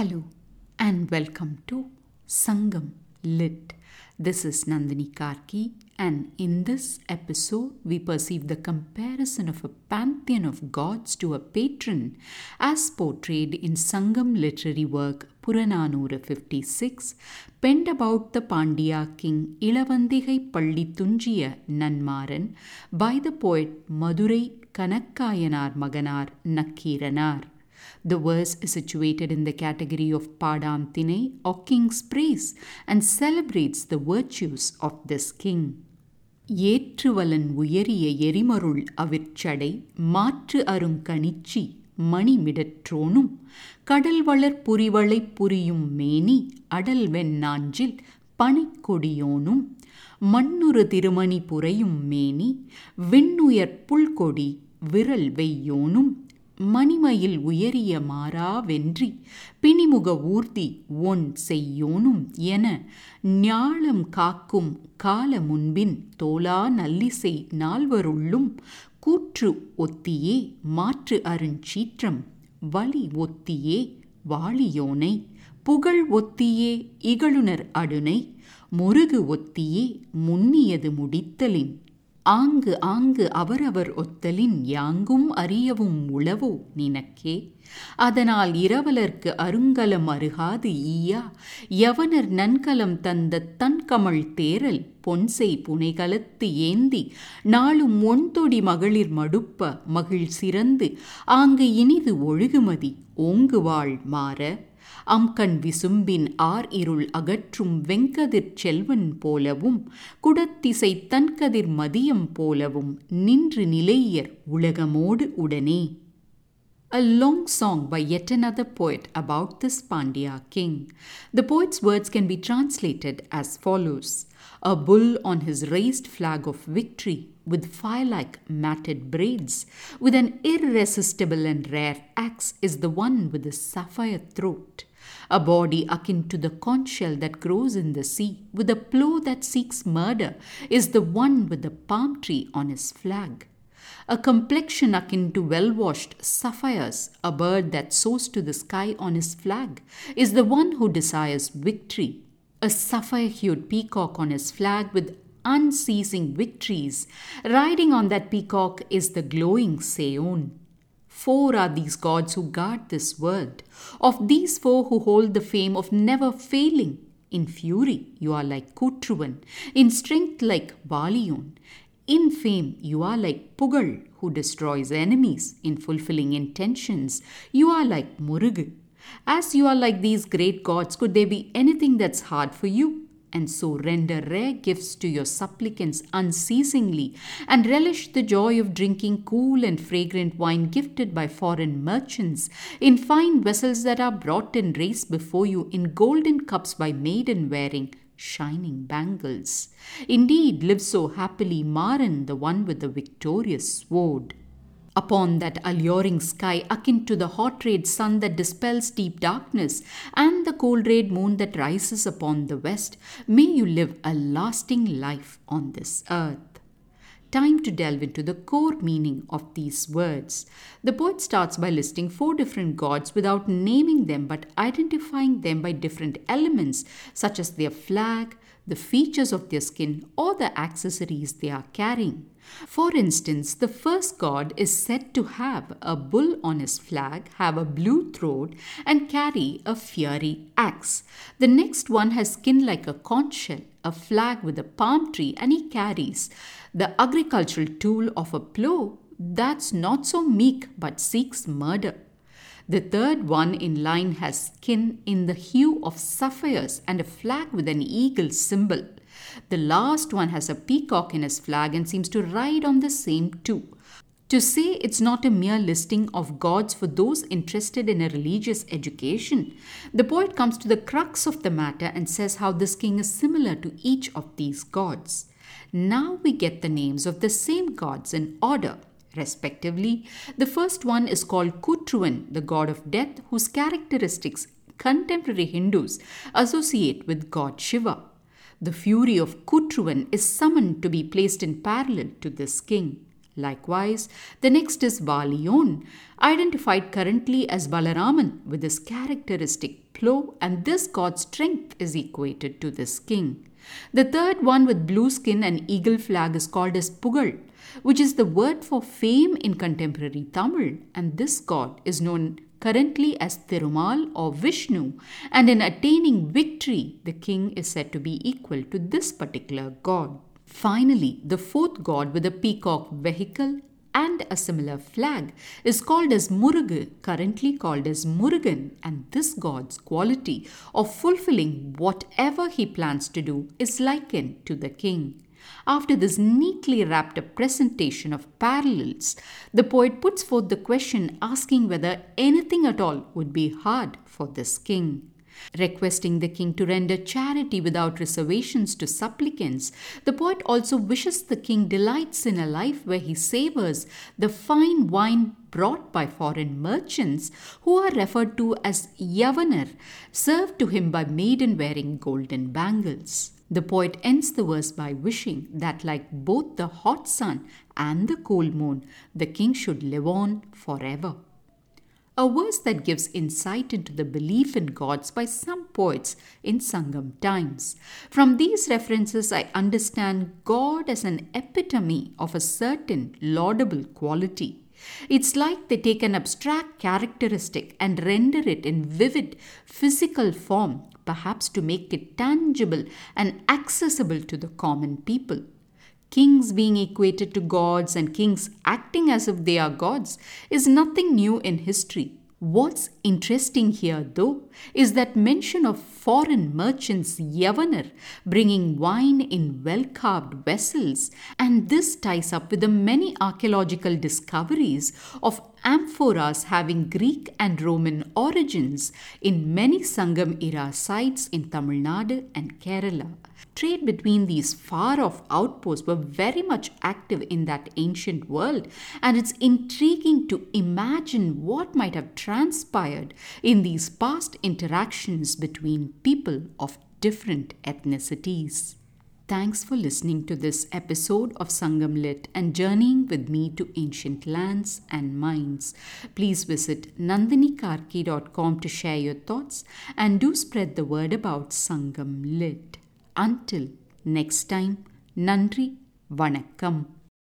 Hello and welcome to Sangam Lit. This is Nandini Karky, and in this episode, we perceive the comparison of a pantheon of gods to a patron as portrayed in Sangam literary work Purananuru 56, penned about the Pandya king Ilavandigai Palli Tunjiya Nanmaran by the poet Madurai Kanakkayanar Maganar Nakiranar. The verse is situated in the category of Padam Tine or King's Praise and celebrates the virtues of this king. ஏற்றுவலன் உயரிய எரிமருள் அவிர்ச்சடை மாற்று அருங்கணிச்சி மணிமிடற்றோனும் கடல் வளர் புரிவளை புரியும் மேனி அடல் வெண்ணாஞ்சில் பனிக்கொடியோனும் மண்ணுறு திருமணி புரையும் மேனி விண்ணுயர் புல்கொடி விரல் வெய்யோனும் மணிமயில் உயரிய மாறா வென்றி பிணிமுக ஊர்தி ஒன் செய்யோனும் என ஞாழம் காக்கும் கால முன்பின் தோலா நல்லிசை நால்வருள்ளும் கூற்று ஒத்தியே மாற்று அருஞ்சீற்றம் வலி ஒத்தியே வாளியோனை புகழ் ஒத்தியே இகழுனர் அடுனை முருகு ஒத்தியே முன்னியது முடித்தலின் ஆங்கு ஆங்கு அவரவர் ஒத்தலின் யாங்கும் அறியவும் உளவோ நினக்கே? அதனால் இரவலர்க்கு அருங்கலம் அருகாது ஈயா? யவனர் நன்கலம் தந்த தன்கமள் தேரல் பொன்சை புனைகலத்து ஏந்தி நாளும் ஒன்தொடி மகளிர் மடுப்ப மகிழ் சிறந்து ஆங்கு இனிது ஒழுகுமதி ஓங்குவாள் மாற? அம்கண் விசும்பின் ஆர் இருள் அகற்றும் வெங்கதிர் செல்வன் போலவும் குடத்திசை தன்கதிர் மதியம் போலவும் நின்று நிலையர் உலகமோடு உடனே. A long song by yet another poet about this Pandya king. The poet's words can be translated as follows A bull on his raised flag of victory, with fire like matted braids, with an irresistible and rare axe, is the one with the sapphire throat. A body akin to the conch shell that grows in the sea, with a plow that seeks murder, is the one with the palm tree on his flag. A complexion akin to well washed sapphires, a bird that soars to the sky on his flag, is the one who desires victory. A sapphire hued peacock on his flag with unceasing victories. Riding on that peacock is the glowing Seyon. Four are these gods who guard this world. Of these four who hold the fame of never failing. In fury, you are like Kutruvan. In strength, like Valiyon. In fame, you are like Pugal, who destroys enemies. In fulfilling intentions, you are like Murugu. As you are like these great gods, could there be anything that's hard for you? And so render rare gifts to your supplicants unceasingly, and relish the joy of drinking cool and fragrant wine gifted by foreign merchants, in fine vessels that are brought and raised before you in golden cups by maiden wearing shining bangles. Indeed, live so happily Maran, the one with the victorious sword. Upon that alluring sky, akin to the hot rayed sun that dispels deep darkness, and the cold rayed moon that rises upon the west, may you live a lasting life on this earth. Time to delve into the core meaning of these words. The poet starts by listing four different gods without naming them but identifying them by different elements, such as their flag, the features of their skin, or the accessories they are carrying. For instance, the first god is said to have a bull on his flag, have a blue throat, and carry a fiery axe. The next one has skin like a conch shell, a flag with a palm tree, and he carries the agricultural tool of a plow that's not so meek but seeks murder. The third one in line has skin in the hue of sapphires and a flag with an eagle symbol. The last one has a peacock in his flag and seems to ride on the same too. To say it's not a mere listing of gods for those interested in a religious education, the poet comes to the crux of the matter and says how this king is similar to each of these gods. Now we get the names of the same gods in order. Respectively, the first one is called Kutruvan, the god of death, whose characteristics contemporary Hindus associate with God Shiva. The fury of Kutruvan is summoned to be placed in parallel to this king. Likewise, the next is Valiyon, identified currently as Balaraman with his characteristic plow, and this god's strength is equated to this king. The third one with blue skin and eagle flag is called as Pugal, which is the word for fame in contemporary Tamil, and this god is known currently as Thirumal or Vishnu, and in attaining victory, the king is said to be equal to this particular god. Finally, the fourth god with a peacock vehicle and a similar flag is called as Murugu, currently called as Murugan, and this god's quality of fulfilling whatever he plans to do is likened to the king. After this neatly wrapped up presentation of parallels, the poet puts forth the question asking whether anything at all would be hard for this king. Requesting the king to render charity without reservations to supplicants, the poet also wishes the king delights in a life where he savors the fine wine brought by foreign merchants who are referred to as Yavanar, served to him by maiden wearing golden bangles. The poet ends the verse by wishing that, like both the hot sun and the cold moon, the king should live on forever. A verse that gives insight into the belief in gods by some poets in Sangam times. From these references, I understand God as an epitome of a certain laudable quality. It's like they take an abstract characteristic and render it in vivid physical form perhaps to make it tangible and accessible to the common people. Kings being equated to gods and kings acting as if they are gods is nothing new in history. What's interesting here, though, is that mention of foreign merchants Yavanar bringing wine in well carved vessels, and this ties up with the many archaeological discoveries of amphoras having Greek and Roman origins in many Sangam era sites in Tamil Nadu and Kerala. Trade between these far off outposts were very much active in that ancient world, and it's intriguing to imagine what might have transpired in these past interactions between people of different ethnicities. Thanks for listening to this episode of Sangam Lit and journeying with me to ancient lands and minds. Please visit nandinikarky.com to share your thoughts and do spread the word about Sangam Lit. Until next time, Nandri Vanakkam.